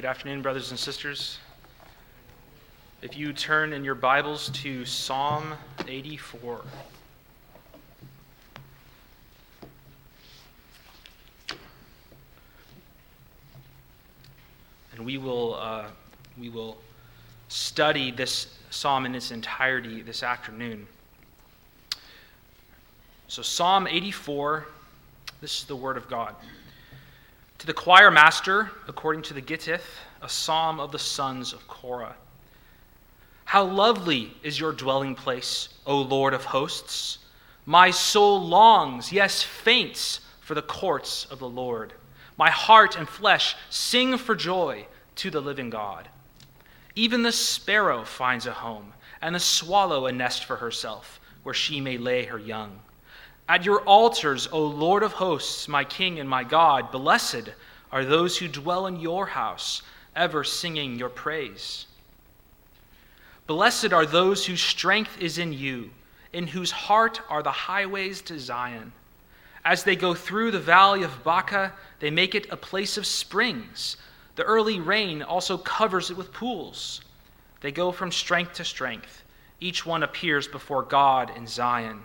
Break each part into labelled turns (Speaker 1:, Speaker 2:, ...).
Speaker 1: Good afternoon, brothers and sisters. If you turn in your Bibles to Psalm 84. And we will, uh, we will study this psalm in its entirety this afternoon. So, Psalm 84, this is the Word of God. To the choir master, according to the Gittith, a psalm of the sons of Korah. How lovely is your dwelling place, O Lord of hosts! My soul longs, yes, faints, for the courts of the Lord. My heart and flesh sing for joy to the living God. Even the sparrow finds a home, and the swallow a nest for herself, where she may lay her young. At your altars, O Lord of hosts, my King and my God, blessed are those who dwell in your house, ever singing your praise. Blessed are those whose strength is in you, in whose heart are the highways to Zion. As they go through the valley of Baca, they make it a place of springs. The early rain also covers it with pools. They go from strength to strength. Each one appears before God in Zion.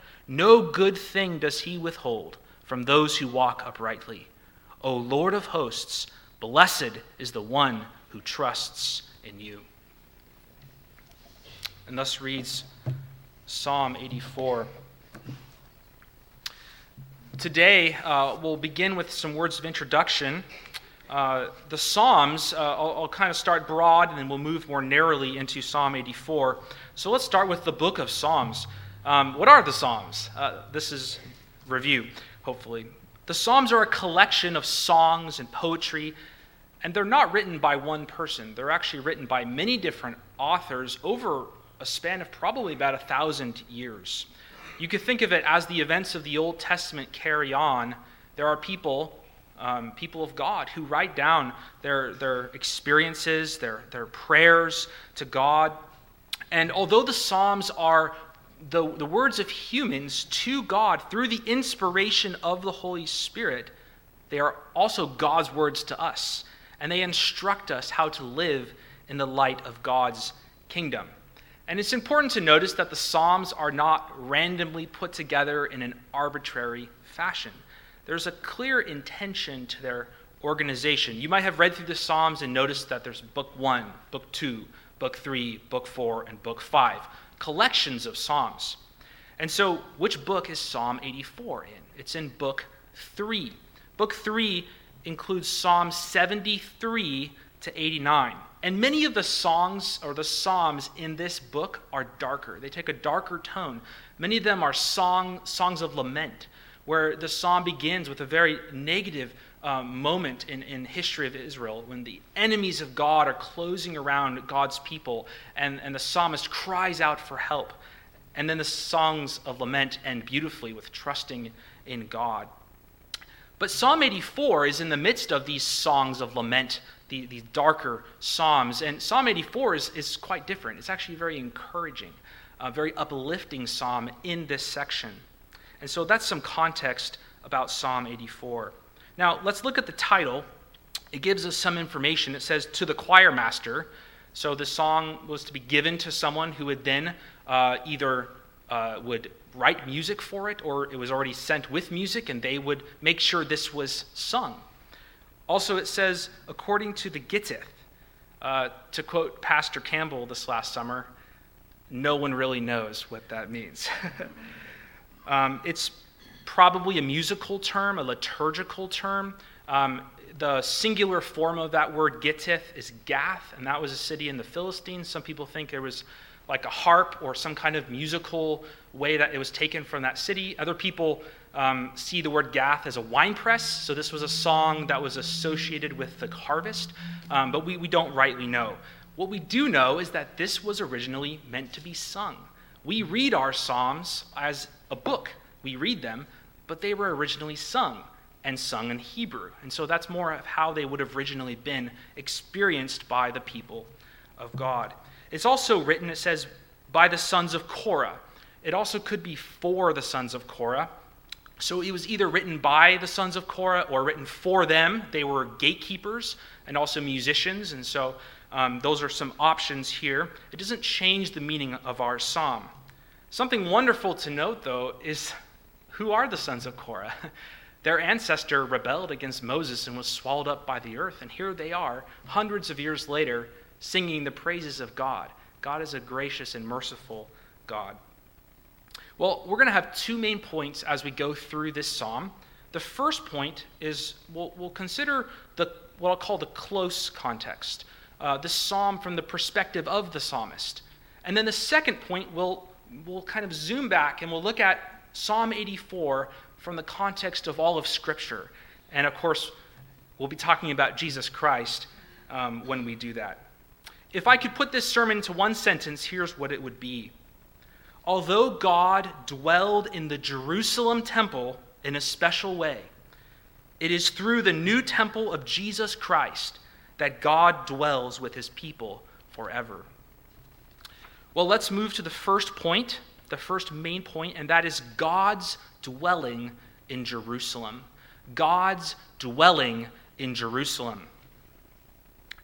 Speaker 1: No good thing does he withhold from those who walk uprightly. O Lord of hosts, blessed is the one who trusts in you. And thus reads Psalm 84. Today, uh, we'll begin with some words of introduction. Uh, the Psalms, uh, I'll, I'll, kind of start broad and then we'll move more narrowly into Psalm 84. So let's start with the book of Psalms. Um, what are the Psalms? Uh, this is review, hopefully. The Psalms are a collection of songs and poetry, and they're not written by one person. They're actually written by many different authors over a span of probably about a thousand years. You could think of it as the events of the Old Testament carry on. There are people, um, people of God, who write down their, their experiences, their, their prayers to God. And although the Psalms are the, the words of humans to God through the inspiration of the Holy Spirit, they are also God's words to us. And they instruct us how to live in the light of God's kingdom. And it's important to notice that the Psalms are not randomly put together in an arbitrary fashion. There's a clear intention to their organization. You might have read through the Psalms and noticed that there's book one, book two, book three, book four, and book five collections of Psalms. And so, which book is Psalm 84 in? It's in book 3. Book 3 includes Psalms 73 to 89. And many of the songs or the Psalms in this book are darker. They take a darker tone. Many of them are song, songs of lament, where the psalm begins with a very negative um, moment in, in history of Israel when the enemies of God are closing around God's people and, and the psalmist cries out for help. And then the songs of lament end beautifully with trusting in God. But Psalm 84 is in the midst of these songs of lament, the, these darker psalms. And Psalm 84 is, is quite different. It's actually very encouraging, a very uplifting psalm in this section. And so that's some context about Psalm 84. Now, let's look at the title. It gives us some information. It says, To the choir master. So the song was to be given to someone who would then uh, either uh, would write music for it or it was already sent with music and they would make sure this was sung. Also, it says, according to the Gittith, uh, to quote Pastor Campbell this last summer, no one really knows what that means. um, it's probably a musical term, a liturgical term. Um, the singular form of that word Gittith is Gath, and that was a city in the Philistines. Some people think there was like a harp or some kind of musical way that it was taken from that city. Other people um, see the word Gath as a wine press, so this was a song that was associated with the harvest, um, but we, we don't rightly know. What we do know is that this was originally meant to be sung. We read our Psalms as a book, we read them, but they were originally sung and sung in Hebrew. And so that's more of how they would have originally been experienced by the people of God. It's also written, it says, by the sons of Korah. It also could be for the sons of Korah. So it was either written by the sons of Korah or written for them. They were gatekeepers and also musicians, and so um, those are some options here. It doesn't change the meaning of our psalm. Something wonderful to note, though, is who are the sons of Korah? Their ancestor rebelled against Moses and was swallowed up by the earth, and here they are, hundreds of years later, singing the praises of God. God is a gracious and merciful God. Well, we're going to have two main points as we go through this psalm. The first point is we'll, we'll consider the, what I'll call the close context, uh, the psalm from the perspective of the psalmist. And then the second point, we'll, we'll kind of zoom back and we'll look at Psalm 84 from the context of all of Scripture. And of course, we'll be talking about Jesus Christ um, when we do that. If I could put this sermon into one sentence, here's what it would be Although God dwelled in the Jerusalem temple in a special way, it is through the new temple of Jesus Christ that God dwells with his people forever. Well, let's move to the first point, the first main point, and that is God's dwelling in Jerusalem. God's dwelling in Jerusalem.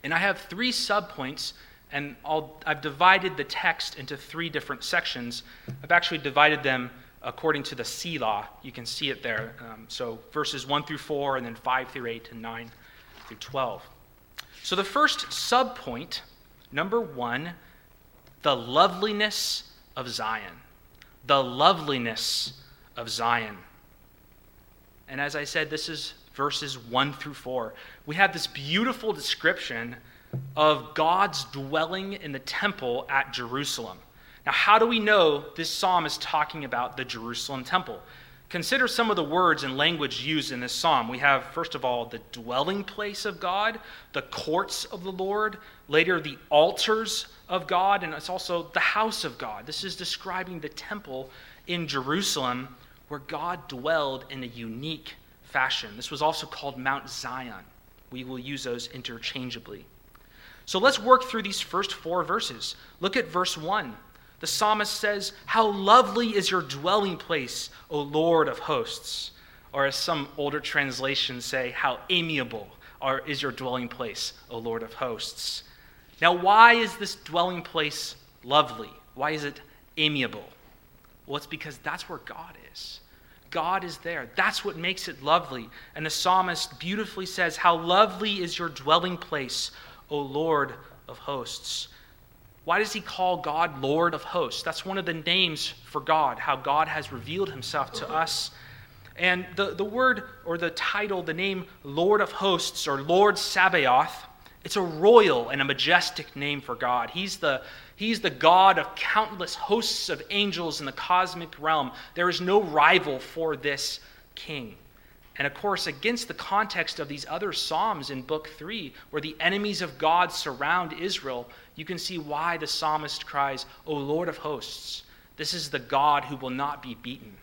Speaker 1: And I have three subpoints and i have divided the text into three different sections. I've actually divided them according to the Selah. You can see it there. Um, so verses 1 through 4, and then 5 through 8, and 9 through 12. So the first subpoint, number one, the loveliness of Zion. The loveliness of Zion. And as I said, this is verses 1 through 4. We have this beautiful description of God's dwelling in the temple at Jerusalem. Now, how do we know this psalm is talking about the Jerusalem temple? Consider some of the words and language used in this psalm. We have, first of all, the dwelling place of God, the courts of the Lord, later, the altars of God, and it's also the house of God. This is describing the temple in Jerusalem where God dwelled in a unique fashion. This was also called Mount Zion. We will use those interchangeably. So let's work through these first four verses. Look at verse 1. The psalmist says, How lovely is your dwelling place, O Lord of hosts. Or as some older translations say, How amiable is your dwelling place, O Lord of hosts. Now, why is this dwelling place lovely? Why is it amiable? Well, it's because that's where God is. God is there. That's what makes it lovely. And the psalmist beautifully says, How lovely is your dwelling place, O Lord of hosts. Why does he call God Lord of hosts? That's one of the names for God, how God has revealed himself to us. And the, the word or the title, the name Lord of hosts or Lord Sabaoth, it's a royal and a majestic name for God. He's the, he's the God of countless hosts of angels in the cosmic realm. There is no rival for this king. And of course, against the context of these other Psalms in Book 3, where the enemies of God surround Israel, you can see why the psalmist cries, O Lord of hosts, this is the God who will not be beaten.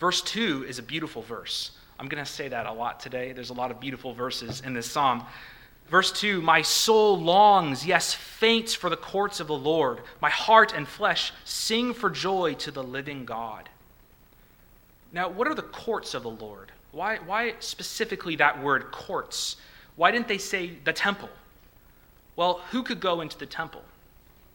Speaker 1: Verse 2 is a beautiful verse. I'm going to say that a lot today. There's a lot of beautiful verses in this psalm. Verse 2 My soul longs, yes, faints for the courts of the Lord. My heart and flesh sing for joy to the living God. Now, what are the courts of the Lord? Why, why specifically that word courts? Why didn't they say the temple? Well, who could go into the temple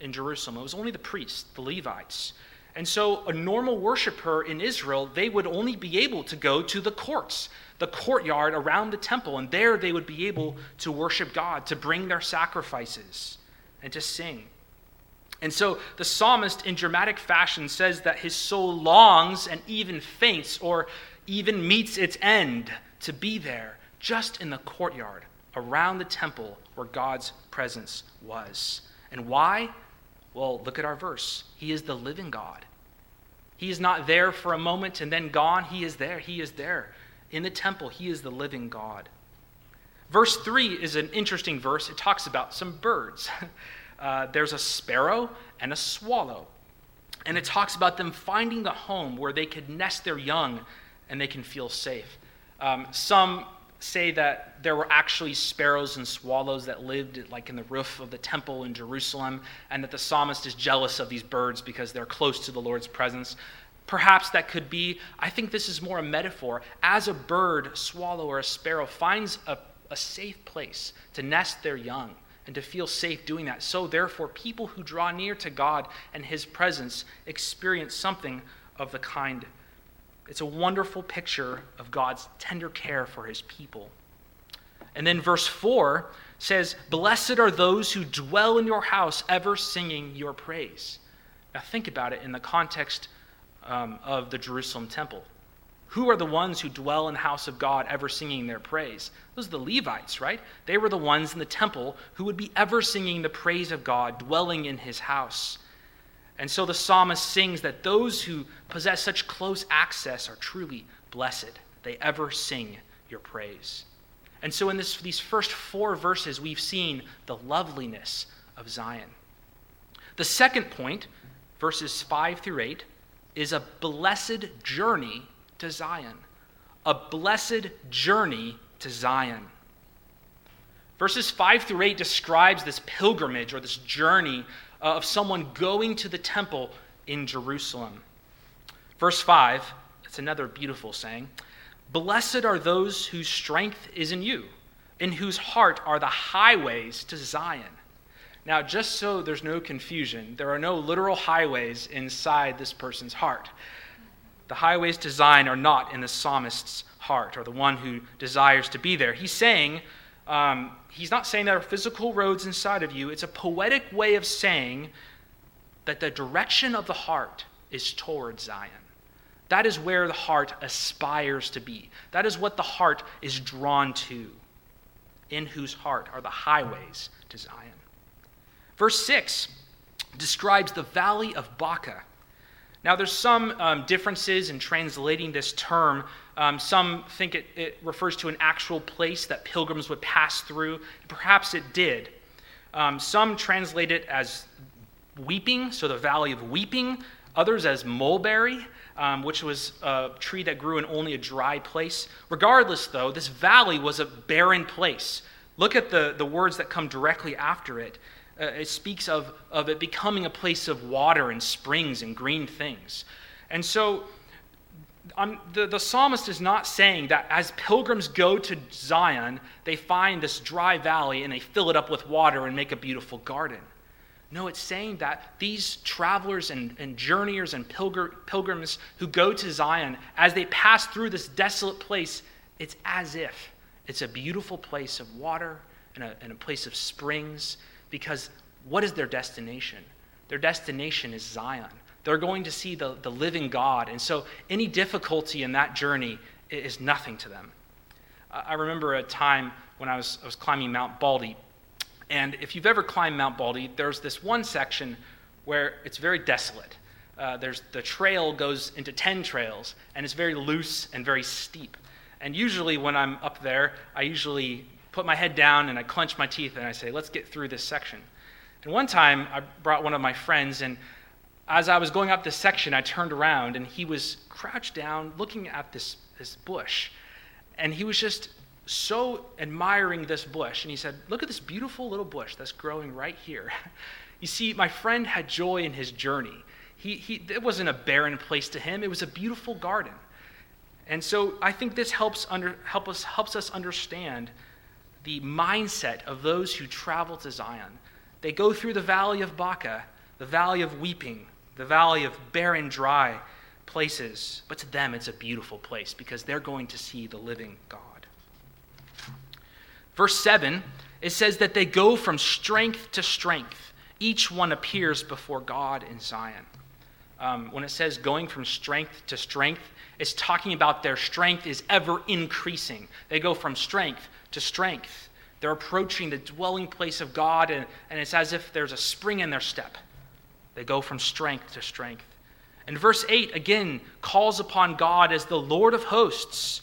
Speaker 1: in Jerusalem? It was only the priests, the Levites. And so, a normal worshiper in Israel, they would only be able to go to the courts, the courtyard around the temple, and there they would be able to worship God, to bring their sacrifices, and to sing. And so the psalmist, in dramatic fashion, says that his soul longs and even faints or even meets its end to be there, just in the courtyard around the temple where God's presence was. And why? Well, look at our verse. He is the living God. He is not there for a moment and then gone. He is there. He is there. In the temple, He is the living God. Verse 3 is an interesting verse. It talks about some birds. Uh, there's a sparrow and a swallow. And it talks about them finding a home where they could nest their young and they can feel safe. Um, some say that there were actually sparrows and swallows that lived like in the roof of the temple in Jerusalem, and that the psalmist is jealous of these birds because they're close to the Lord's presence. Perhaps that could be, I think this is more a metaphor. As a bird, swallow, or a sparrow finds a, a safe place to nest their young and to feel safe doing that, so therefore, people who draw near to God and His presence experience something of the kind it's a wonderful picture of God's tender care for his people. And then verse 4 says, Blessed are those who dwell in your house, ever singing your praise. Now, think about it in the context um, of the Jerusalem temple. Who are the ones who dwell in the house of God, ever singing their praise? Those are the Levites, right? They were the ones in the temple who would be ever singing the praise of God, dwelling in his house. And so the psalmist sings that those who possess such close access are truly blessed. They ever sing your praise. And so in this, these first four verses, we've seen the loveliness of Zion. The second point, verses 5 through 8, is a blessed journey to Zion. A blessed journey to Zion. Verses 5 through 8 describes this pilgrimage or this journey Uh, of someone going to the temple in Jerusalem. Verse 5, it's another beautiful saying Blessed are those whose strength is in you, in whose heart are the highways to Zion. Now, just so there's no confusion, there are no literal highways inside this person's heart. The highways to Zion are not in the psalmist's heart or the one who desires to be there. He's saying, um, he's not saying there are physical roads inside of you. It's a poetic way of saying that the direction of the heart is toward Zion. That is where the heart aspires to be. That is what the heart is drawn to, in whose heart are the highways to Zion. Verse 6 describes the valley of Baca. Now, there's some um, differences in translating this term. Um, some think it, it, refers to an actual place that pilgrims would pass through. Perhaps it did. Um, some translate it as weeping, so the valley of weeping. Others as mulberry, um, which was a tree that grew in only a dry place. Regardless, though, this valley was a barren place. Look at the, the words that come directly after it. Uh, it speaks of, of it becoming a place of water and springs and green things. And so um, the, the psalmist is not saying that as pilgrims go to Zion, they find this dry valley and they fill it up with water and make a beautiful garden. No, it's saying that these travelers and, and journeyers and pilgr- pilgrims who go to Zion, as they pass through this desolate place, it's as if it's a beautiful place of water and a, and a place of springs because what is their destination? Their destination is Zion. They're going to see the, the living God. And so any difficulty in that journey is nothing to them. I remember a time when I was, I was climbing Mount Baldy. And if you've ever climbed Mount Baldy, there's this one section where it's very desolate. Uh, there's, the trail goes into 10 trails, and it's very loose and very steep. And usually, when I'm up there, I usually put my head down and I clench my teeth and I say, let's get through this section. And one time I brought one of my friends, and as I was going up this section, I turned around and he was crouched down looking at this, this bush. And he was just so admiring this bush. And he said, Look at this beautiful little bush that's growing right here. You see, my friend had joy in his journey. He, he, it wasn't a barren place to him, it was a beautiful garden. And so I think this helps, under, help us, helps us understand the mindset of those who travel to Zion. They go through the valley of Baca, the valley of weeping, the valley of barren, dry places. But to them, it's a beautiful place because they're going to see the living God. Verse 7, it says that they go from strength to strength. Each one appears before God in Zion. Um, when it says going from strength to strength, it's talking about their strength is ever increasing. They go from strength to strength. They're approaching the dwelling place of God, and, and it's as if there's a spring in their step. They go from strength to strength. And verse 8 again calls upon God as the Lord of hosts.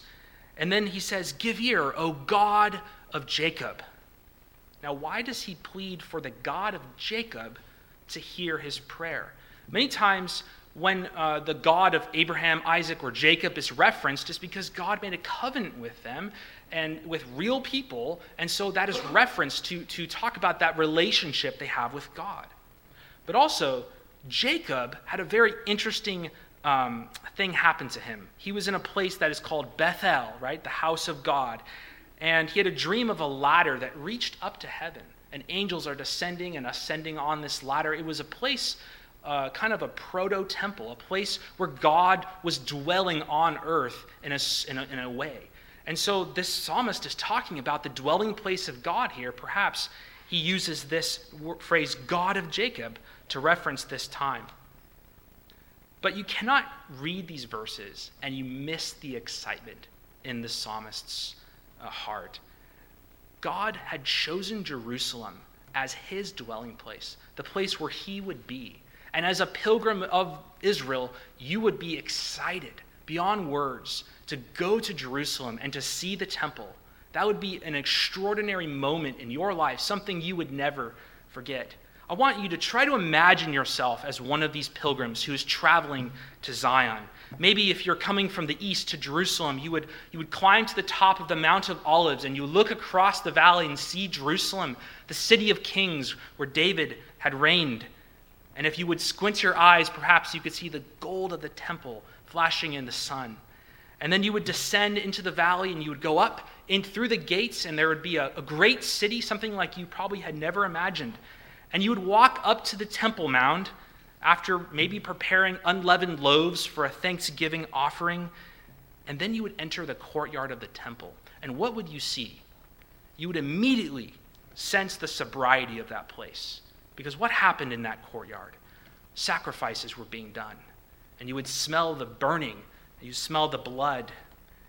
Speaker 1: And then he says, Give ear, O God of Jacob. Now, why does he plead for the God of Jacob to hear his prayer? Many times, when uh, the God of Abraham, Isaac, or Jacob is referenced, is because God made a covenant with them and with real people, and so that is referenced to, to talk about that relationship they have with God. But also, Jacob had a very interesting um, thing happen to him. He was in a place that is called Bethel, right? The house of God. And he had a dream of a ladder that reached up to heaven. And angels are descending and ascending on this ladder. It was a place, uh, kind of a proto temple, a place where God was dwelling on earth in a, in a, in a way. And so this psalmist is talking about the dwelling place of God here. Perhaps he uses this phrase, God of Jacob, to reference this time. But you cannot read these verses and you miss the excitement in the psalmist's uh, heart. God had chosen Jerusalem as his dwelling place, the place where he would be. And as a pilgrim of Israel, you would be excited beyond words to go to Jerusalem and to see the temple. That would be an extraordinary moment in your life, something you would never forget. I want you to try to imagine yourself as one of these pilgrims who is traveling to Zion. Maybe if you're coming from the east to Jerusalem, you would, you would climb to the top of the Mount of Olives and you look across the valley and see Jerusalem, the city of kings where David had reigned. And if you would squint your eyes, perhaps you could see the gold of the temple flashing in the sun. And then you would descend into the valley and you would go up in through the gates, and there would be a, a great city, something like you probably had never imagined. And you would walk up to the Temple Mount after maybe preparing unleavened loaves for a Thanksgiving offering, and then you would enter the courtyard of the temple. And what would you see? You would immediately sense the sobriety of that place. Because what happened in that courtyard? Sacrifices were being done. And you would smell the burning, and you smell the blood,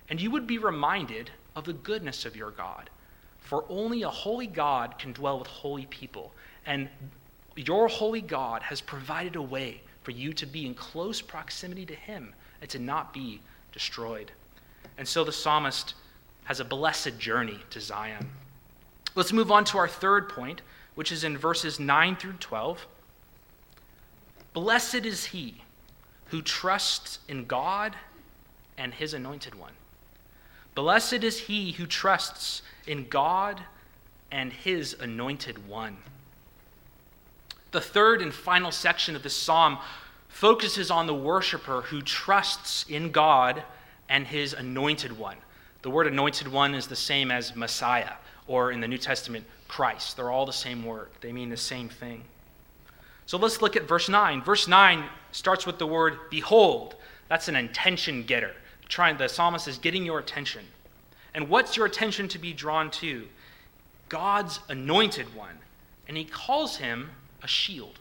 Speaker 1: and you would be reminded of the goodness of your God. For only a holy God can dwell with holy people. And your holy God has provided a way for you to be in close proximity to Him and to not be destroyed. And so the psalmist has a blessed journey to Zion. Let's move on to our third point, which is in verses 9 through 12. Blessed is he who trusts in God and his anointed one. Blessed is he who trusts in God and his anointed one. The third and final section of this psalm focuses on the worshiper who trusts in God and his anointed one. The word anointed one is the same as Messiah, or in the New Testament, Christ. They're all the same word, they mean the same thing. So let's look at verse 9. Verse 9 starts with the word behold. That's an intention getter. Trying, the psalmist is getting your attention. And what's your attention to be drawn to? God's anointed one. And he calls him a shield.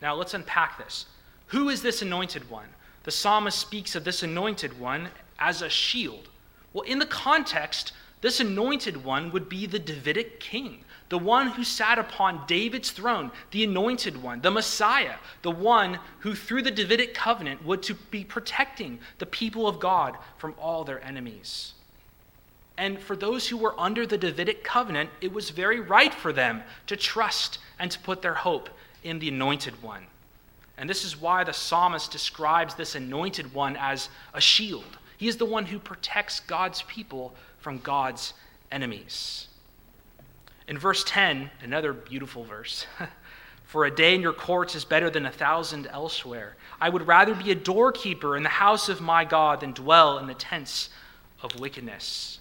Speaker 1: Now let's unpack this. Who is this anointed one? The psalmist speaks of this anointed one as a shield. Well, in the context, this anointed one would be the Davidic king, the one who sat upon David's throne, the anointed one, the Messiah, the one who, through the Davidic covenant, would to be protecting the people of God from all their enemies. And for those who were under the Davidic covenant, it was very right for them to trust and to put their hope in the anointed one. And this is why the psalmist describes this anointed one as a shield. He is the one who protects God's people from God's enemies. In verse 10, another beautiful verse. For a day in your courts is better than a thousand elsewhere. I would rather be a doorkeeper in the house of my God than dwell in the tents of wickedness.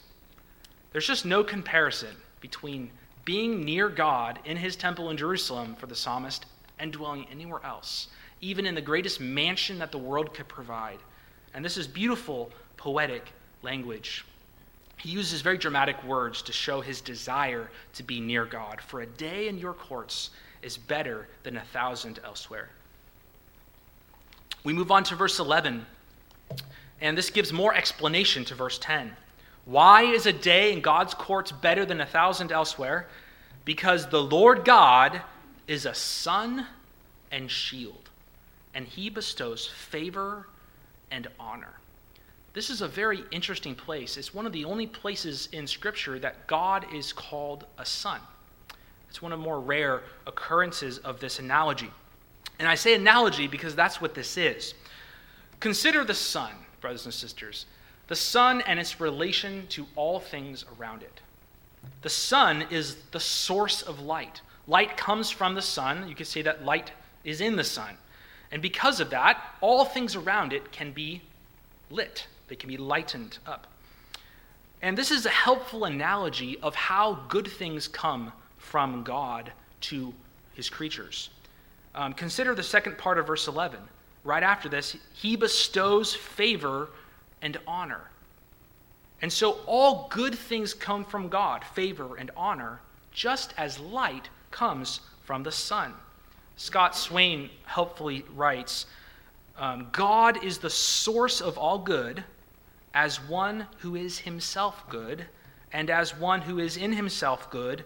Speaker 1: There's just no comparison between being near God in his temple in Jerusalem for the psalmist and dwelling anywhere else, even in the greatest mansion that the world could provide. And this is beautiful, poetic language. He uses very dramatic words to show his desire to be near God. For a day in your courts is better than a thousand elsewhere. We move on to verse 11, and this gives more explanation to verse 10. Why is a day in God's courts better than a thousand elsewhere? Because the Lord God is a sun and shield, and he bestows favor and honor. this is a very interesting place. It's one of the only places in Scripture that God is called a sun. It's one of the more rare occurrences of this analogy. And I say analogy because that's what this is. Consider the sun, brothers and sisters, the sun and its relation to all things around it. The sun is the source of light. Light comes from the sun. You could say that light is in the sun. And because of that, all things around it can be lit, they can be lightened up. And this is a helpful analogy of how good things come from God to his creatures. Um, consider the second part of verse 11. Right after this, he bestows favor and honor. And so all good things come from God, favor and honor, just as light comes from the sun. Scott Swain helpfully writes um, God is the source of all good, as one who is himself good, and as one who is in himself good,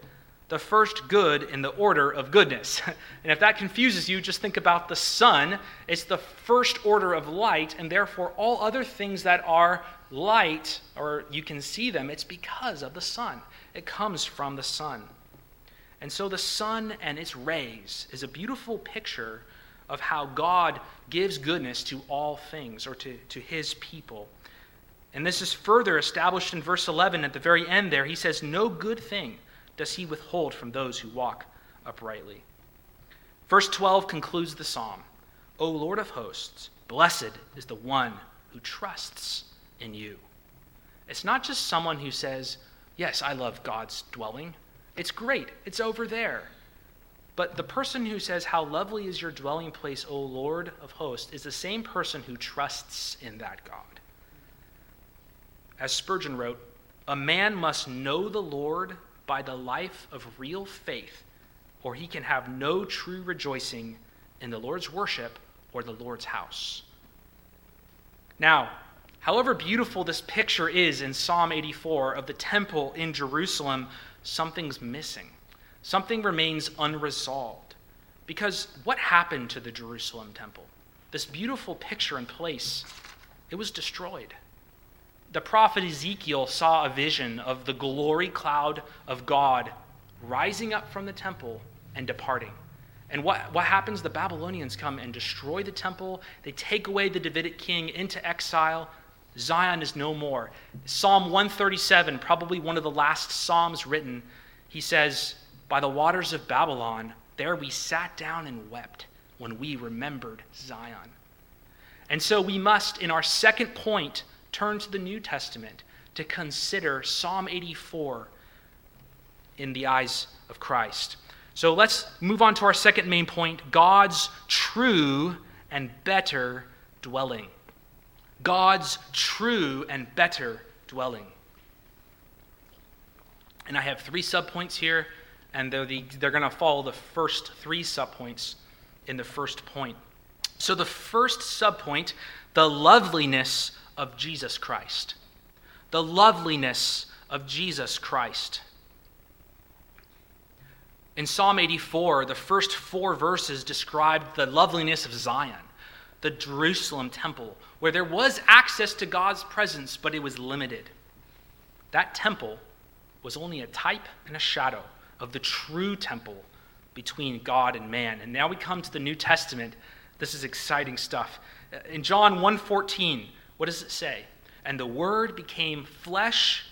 Speaker 1: the first good in the order of goodness. and if that confuses you, just think about the sun. It's the first order of light, and therefore all other things that are light, or you can see them, it's because of the sun. It comes from the sun. And so the sun and its rays is a beautiful picture of how God gives goodness to all things or to, to his people. And this is further established in verse 11 at the very end there. He says, No good thing does he withhold from those who walk uprightly. Verse 12 concludes the psalm O Lord of hosts, blessed is the one who trusts in you. It's not just someone who says, Yes, I love God's dwelling. It's great, it's over there. But the person who says, How lovely is your dwelling place, O Lord of hosts, is the same person who trusts in that God. As Spurgeon wrote, a man must know the Lord by the life of real faith, or he can have no true rejoicing in the Lord's worship or the Lord's house. Now, however beautiful this picture is in Psalm 84 of the temple in Jerusalem, something's missing. Something remains unresolved. Because what happened to the Jerusalem temple? This beautiful picture and place, it was destroyed. The prophet Ezekiel saw a vision of the glory cloud of God rising up from the temple and departing. And what, what happens? The Babylonians come and destroy the temple. They take away the Davidic king into exile. Zion is no more. Psalm 137, probably one of the last Psalms written, he says, By the waters of Babylon, there we sat down and wept when we remembered Zion. And so we must, in our second point, turn to the New Testament to consider Psalm 84 in the eyes of Christ. So let's move on to our second main point God's true and better dwelling. God's true and better dwelling. And I have three subpoints here, and they're, the, they're going to follow the first three subpoints in the first point. So, the first subpoint, the loveliness of Jesus Christ. The loveliness of Jesus Christ. In Psalm 84, the first four verses describe the loveliness of Zion the Jerusalem temple, where there was access to God's presence, but it was limited. That temple was only a type and a shadow of the true temple between God and man. And now we come to the New Testament. This is exciting stuff. In John 1:14, what does it say? And the word became flesh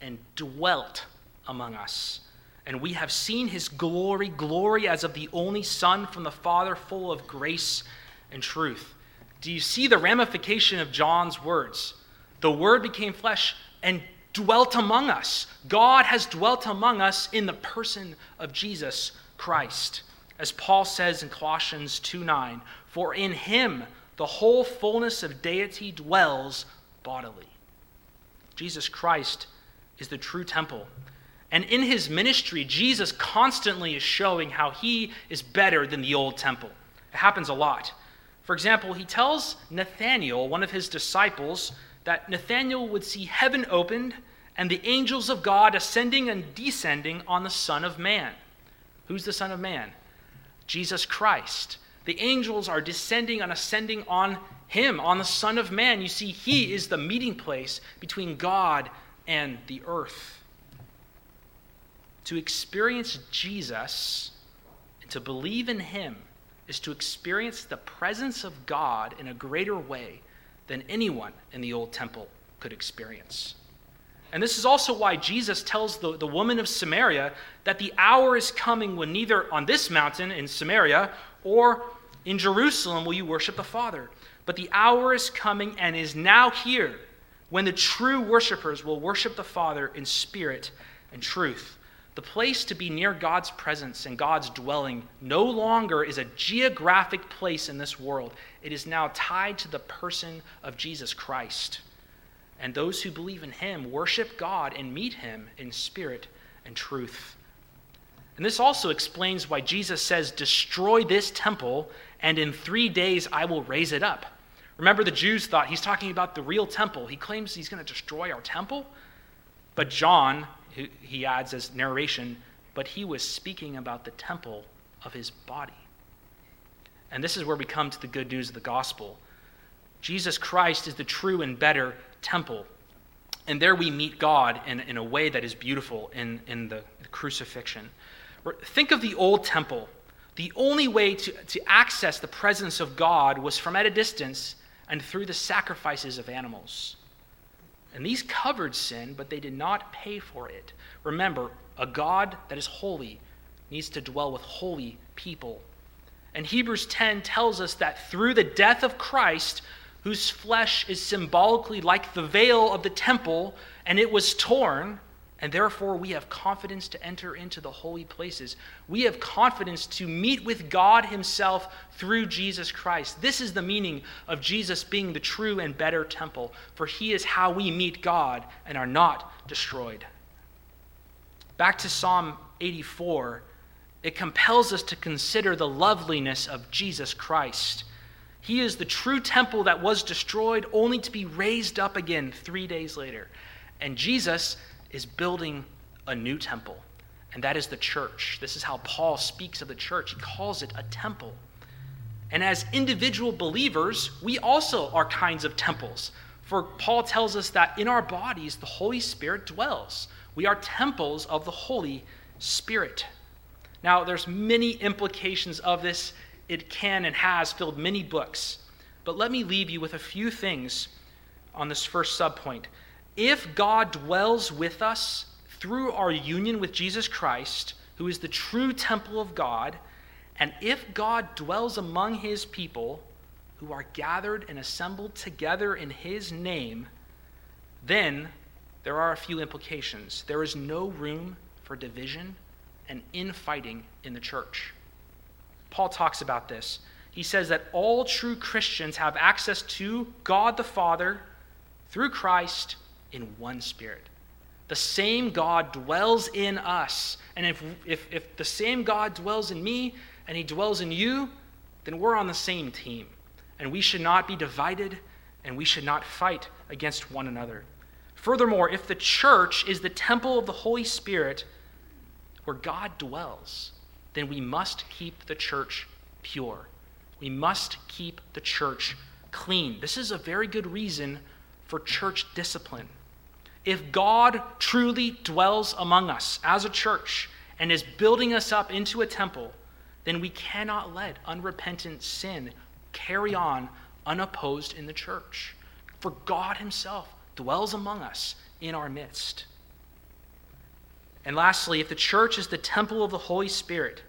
Speaker 1: and dwelt among us. And we have seen his glory, glory as of the only Son from the Father, full of grace and truth. Do you see the ramification of John's words? The Word became flesh and dwelt among us. God has dwelt among us in the person of Jesus Christ. As Paul says in Colossians 2 9, for in him the whole fullness of deity dwells bodily. Jesus Christ is the true temple. And in his ministry, Jesus constantly is showing how he is better than the old temple. It happens a lot. For example, he tells Nathanael, one of his disciples, that Nathanael would see heaven opened and the angels of God ascending and descending on the Son of Man. Who's the Son of Man? Jesus Christ. The angels are descending and ascending on him, on the Son of Man. You see, he is the meeting place between God and the earth. To experience Jesus and to believe in him is to experience the presence of God in a greater way than anyone in the old temple could experience. And this is also why Jesus tells the, the woman of Samaria that the hour is coming when neither on this mountain in Samaria or in Jerusalem will you worship the Father. But the hour is coming and is now here when the true worshipers will worship the Father in spirit and truth. The place to be near God's presence and God's dwelling no longer is a geographic place in this world. It is now tied to the person of Jesus Christ. And those who believe in him worship God and meet him in spirit and truth. And this also explains why Jesus says, Destroy this temple, and in three days I will raise it up. Remember, the Jews thought he's talking about the real temple. He claims he's going to destroy our temple. But John, he adds as narration, but he was speaking about the temple of his body. And this is where we come to the good news of the gospel. Jesus Christ is the true and better temple. And there we meet God in, in a way that is beautiful in, in the, the crucifixion. Think of the old temple. The only way to, to access the presence of God was from at a distance and through the sacrifices of animals. And these covered sin, but they did not pay for it. Remember, a God that is holy needs to dwell with holy people. And Hebrews 10 tells us that through the death of Christ, whose flesh is symbolically like the veil of the temple, and it was torn, and therefore we have confidence to enter into the holy places. We have confidence to meet with God Himself through Jesus Christ. This is the meaning of Jesus being the true and better temple, for He is how we meet God and are not destroyed. Back to Psalm 84, it compels us to consider the loveliness of Jesus Christ. He is the true temple that was destroyed, only to be raised up again three days later. And Jesus is building a new temple, and that is the church. This is how Paul speaks of the church. He calls it a temple. And as individual believers, we also are kinds of temples. For Paul tells us that in our bodies, the Holy Spirit dwells. We are temples of the Holy Spirit. Now, there's many implications of this. It can and has filled many books. But let me leave you with a few things on this first subpoint if God dwells with us through our union with Jesus Christ, who is the true temple of God, and if God dwells among his people who are gathered and assembled together in his name, then there are a few implications. There is no room for division and infighting in the church. Paul talks about this. He says that all true Christians have access to God the Father through Christ in one spirit. The same God dwells in us. And if, if, if the same God dwells in me and he dwells in you, then we're on the same team. And we should not be divided and we should not fight against one another. Furthermore, if the church is the temple of the Holy Spirit where God dwells, then we must keep the church pure. We must keep the church clean. This is a very good reason for church discipline. If God truly dwells among us as a church and is building us up into a temple, then we cannot let unrepentant sin carry on unopposed in the church. For God Himself dwells among us in our midst. And lastly, if the church is the temple of the Holy Spirit,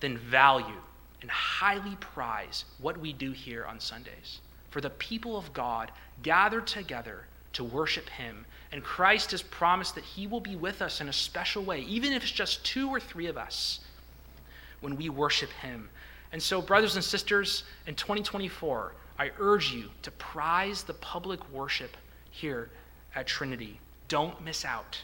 Speaker 1: then value and highly prize what we do here on Sundays. For the people of God gathered together to worship Him. And Christ has promised that He will be with us in a special way, even if it's just two or three of us, when we worship Him. And so, brothers and sisters, in 2024, I urge you to prize the public worship here at Trinity. Don't miss out.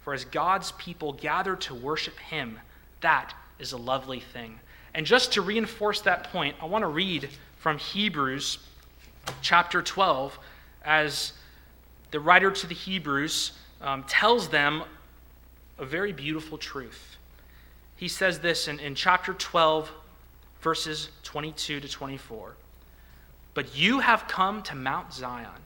Speaker 1: For as God's people gather to worship Him, that is a lovely thing. And just to reinforce that point, I want to read from Hebrews chapter 12 as the writer to the Hebrews um, tells them a very beautiful truth. He says this in, in chapter 12, verses 22 to 24. But you have come to Mount Zion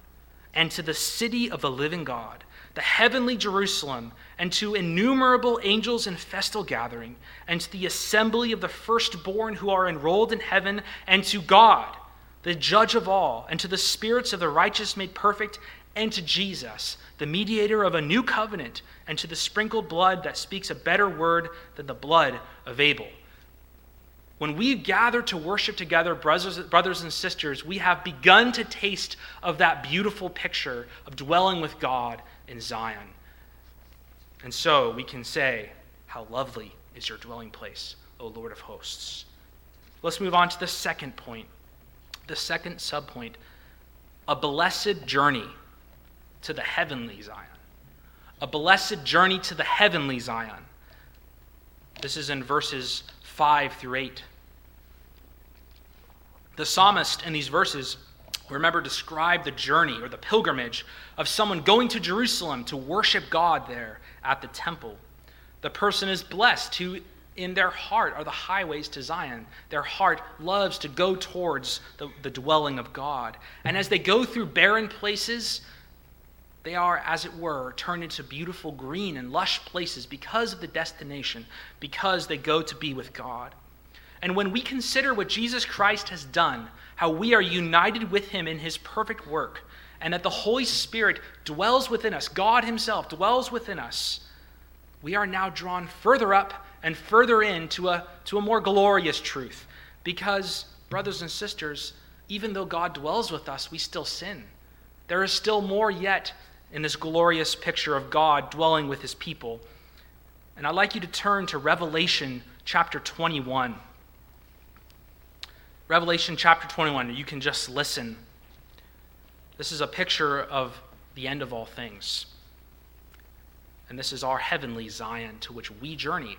Speaker 1: and to the city of the living God, the heavenly Jerusalem, and to innumerable angels in festal gathering, and to the assembly of the firstborn who are enrolled in heaven, and to God, the judge of all, and to the spirits of the righteous made perfect, and to Jesus, the mediator of a new covenant, and to the sprinkled blood that speaks a better word than the blood of Abel. When we gather to worship together, brothers, brothers and sisters, we have begun to taste of that beautiful picture of dwelling with God in Zion. And so we can say, How lovely is your dwelling place, O Lord of hosts. Let's move on to the second point, the second subpoint a blessed journey to the heavenly Zion. A blessed journey to the heavenly Zion. This is in verses 5 through 8. The psalmist in these verses, remember, describe the journey or the pilgrimage of someone going to Jerusalem to worship God there at the temple. The person is blessed who, in their heart, are the highways to Zion. Their heart loves to go towards the, the dwelling of God. And as they go through barren places, they are, as it were, turned into beautiful green and lush places because of the destination, because they go to be with God. And when we consider what Jesus Christ has done, how we are united with him in his perfect work, and that the Holy Spirit dwells within us, God himself dwells within us, we are now drawn further up and further into a, to a more glorious truth. Because, brothers and sisters, even though God dwells with us, we still sin. There is still more yet in this glorious picture of God dwelling with his people. And I'd like you to turn to Revelation chapter 21. Revelation chapter 21. You can just listen. This is a picture of the end of all things. And this is our heavenly Zion to which we journey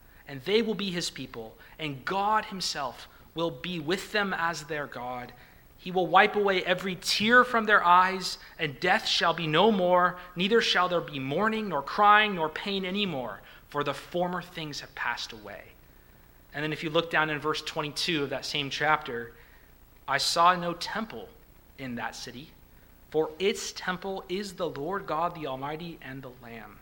Speaker 1: and they will be his people, and God himself will be with them as their God. He will wipe away every tear from their eyes, and death shall be no more, neither shall there be mourning, nor crying, nor pain any more for the former things have passed away. And then if you look down in verse 22 of that same chapter, I saw no temple in that city, for its temple is the Lord God the Almighty and the Lamb.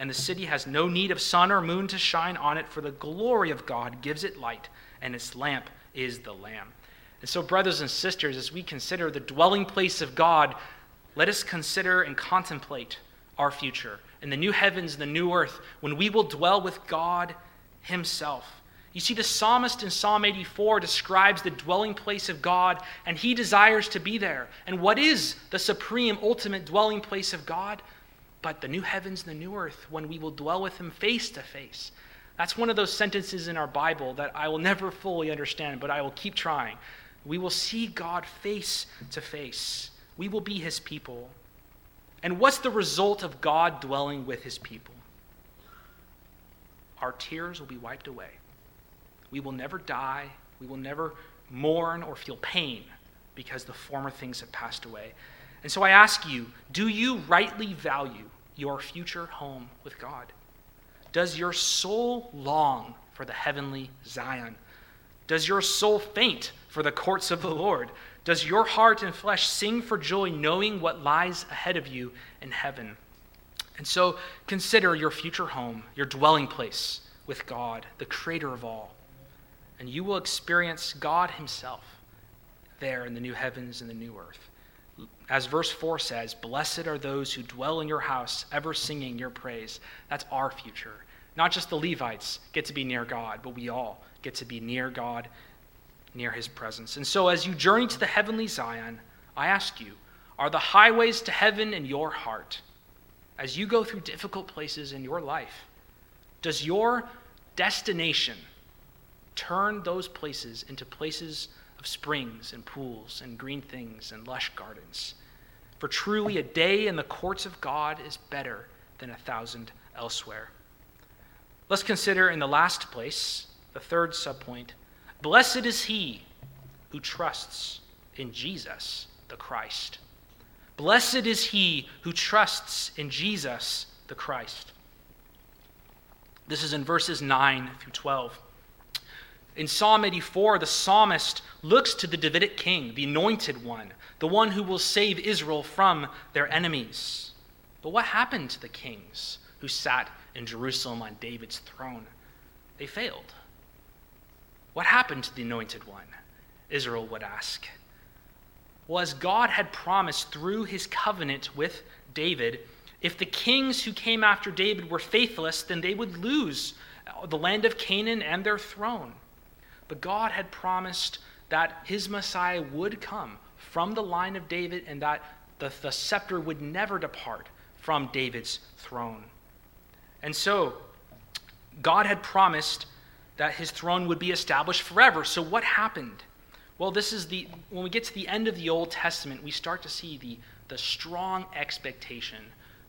Speaker 1: And the city has no need of sun or moon to shine on it, for the glory of God gives it light, and its lamp is the Lamb. And so, brothers and sisters, as we consider the dwelling place of God, let us consider and contemplate our future in the new heavens and the new earth, when we will dwell with God Himself. You see, the psalmist in Psalm 84 describes the dwelling place of God, and he desires to be there. And what is the supreme, ultimate dwelling place of God? But the new heavens and the new earth, when we will dwell with Him face to face. That's one of those sentences in our Bible that I will never fully understand, but I will keep trying. We will see God face to face, we will be His people. And what's the result of God dwelling with his people? Our tears will be wiped away. We will never die. We will never mourn or feel pain because the former things have passed away. And so I ask you do you rightly value your future home with God? Does your soul long for the heavenly Zion? Does your soul faint for the courts of the Lord? Does your heart and flesh sing for joy knowing what lies ahead of you in heaven? And so consider your future home, your dwelling place with God, the creator of all. And you will experience God Himself there in the new heavens and the new earth. As verse 4 says, Blessed are those who dwell in your house, ever singing your praise. That's our future. Not just the Levites get to be near God, but we all get to be near God near his presence. And so, as you journey to the heavenly Zion, I ask you, are the highways to heaven in your heart? As you go through difficult places in your life, does your destination Turn those places into places of springs and pools and green things and lush gardens. For truly, a day in the courts of God is better than a thousand elsewhere. Let's consider in the last place, the third subpoint Blessed is he who trusts in Jesus the Christ. Blessed is he who trusts in Jesus the Christ. This is in verses 9 through 12. In Psalm 84, the psalmist looks to the Davidic king, the anointed one, the one who will save Israel from their enemies. But what happened to the kings who sat in Jerusalem on David's throne? They failed. What happened to the anointed one? Israel would ask. Well, as God had promised through his covenant with David, if the kings who came after David were faithless, then they would lose the land of Canaan and their throne. But God had promised that his Messiah would come from the line of David and that the, the scepter would never depart from David's throne. And so, God had promised that his throne would be established forever. So, what happened? Well, this is the, when we get to the end of the Old Testament, we start to see the, the strong expectation.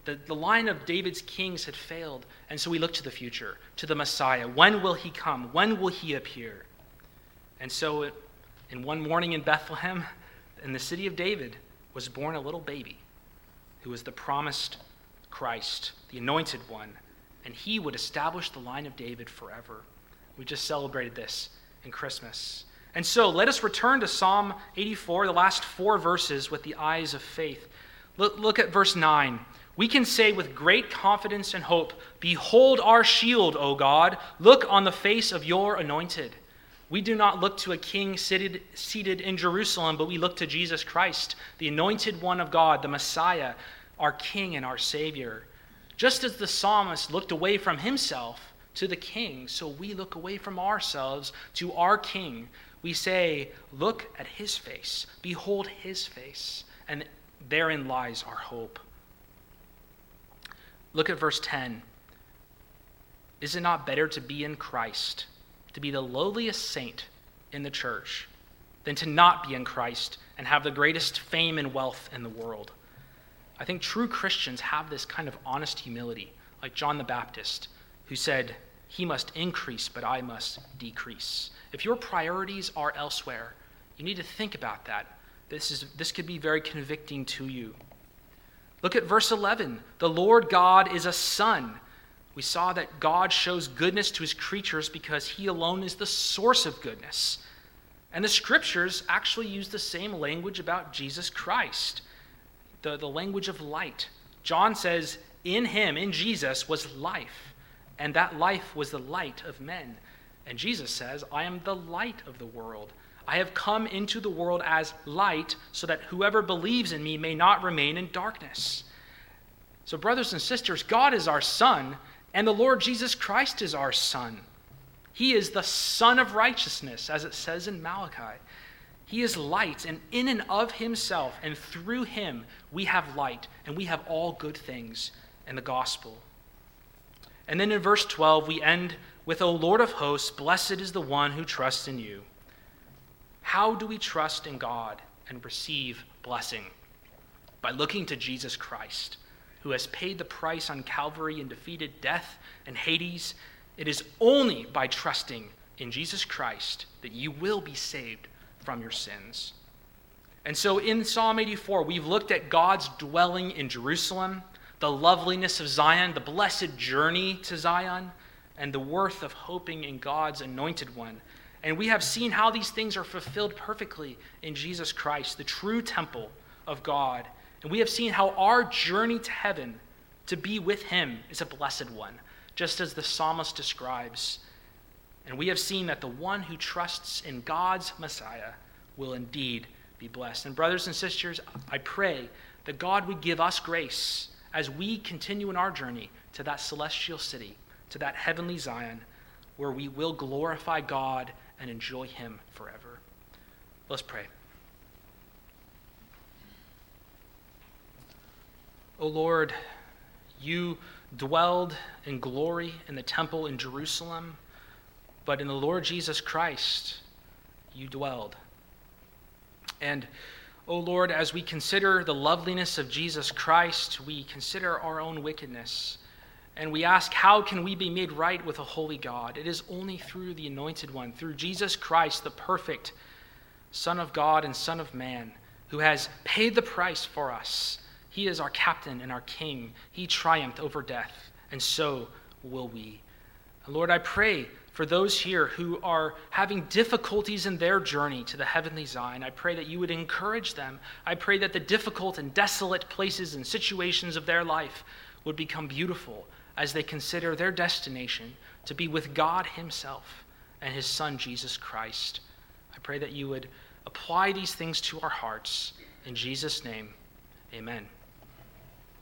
Speaker 1: The, the line of David's kings had failed, and so we look to the future, to the Messiah. When will he come? When will he appear? And so, in one morning in Bethlehem, in the city of David, was born a little baby who was the promised Christ, the anointed one, and he would establish the line of David forever. We just celebrated this in Christmas. And so let us return to Psalm 84, the last four verses, with the eyes of faith. Look, look, at verse 9. We can say with great confidence and hope, Behold our shield, O God. Look on the face of your anointed. We do not look to a king seated, seated in Jerusalem, but we look to Jesus Christ, the anointed one of God, the Messiah, our King and our Savior. Just as the psalmist looked away from himself to the king, so we look away from ourselves to our King. We say, Look at his face, behold his face, and therein lies our hope. Look at verse 10. Is it not better to be in Christ? To be the lowliest saint in the church than to not be in Christ and have the greatest fame and wealth in the world. I think true Christians have this kind of honest humility, like John the Baptist, who said, He must increase, but I must decrease. If your priorities are elsewhere, you need to think about that. This, is, this could be very convicting to you. Look at verse 11. The Lord God is a sun we saw that God shows goodness to his creatures because he alone is the source of goodness. And the scriptures actually use the same language about Jesus Christ, the, the language of light. John says, In him, in Jesus, was life, and that life was the light of men. And Jesus says, I am the light of the world. I have come into the world as light so that whoever believes in me may not remain in darkness. So, brothers and sisters, God is our sun and the Lord Jesus Christ is our Sun. He is the Sun of righteousness, as it says in Malachi. He is light, and in and of himself, and through him, we have light, and we have all good things in the gospel. And then in verse 12, we end with, O Lord of hosts, blessed is the one who trusts in you. How do we trust in God and receive blessing? By looking to Jesus Christ who has paid the price on Calvary and defeated death and Hades. It is only by trusting in Jesus Christ that you will be saved from your sins. And so in Psalm 84, we've looked at God's dwelling in Jerusalem, the loveliness of Zion, the blessed journey to Zion, and the worth of hoping in God's anointed one. And we have seen how these things are fulfilled perfectly in Jesus Christ, the true temple of God and we have seen how our journey to heaven to be with him is a blessed one, just as the psalmist describes. And we have seen that the one who trusts in God's Messiah will indeed be blessed. And, brothers and sisters, I pray that God would give us grace as we continue in our journey to that celestial city, to that heavenly Zion, where we will glorify God and enjoy Him forever. Let's pray. O Lord, you dwelled in glory in the temple in Jerusalem. but in the Lord Jesus Christ you dwelled. And, O Lord, as we consider the loveliness of Jesus Christ, we consider our own wickedness. And we ask, how can we be made right with a holy God? It is only through the Anointed One, through Jesus Christ, the perfect Son of God and Son of Man, who has paid the price for us. He is our captain and our king. He triumphed over death, and so will we. Lord, I pray for those here who are having difficulties in their journey to the heavenly Zion. I pray that you would encourage them. I pray that the difficult and desolate places and situations of their life would become beautiful as they consider their destination to be with God Himself and His Son, Jesus Christ. I pray that you would apply these things to our hearts. In Jesus' name, amen.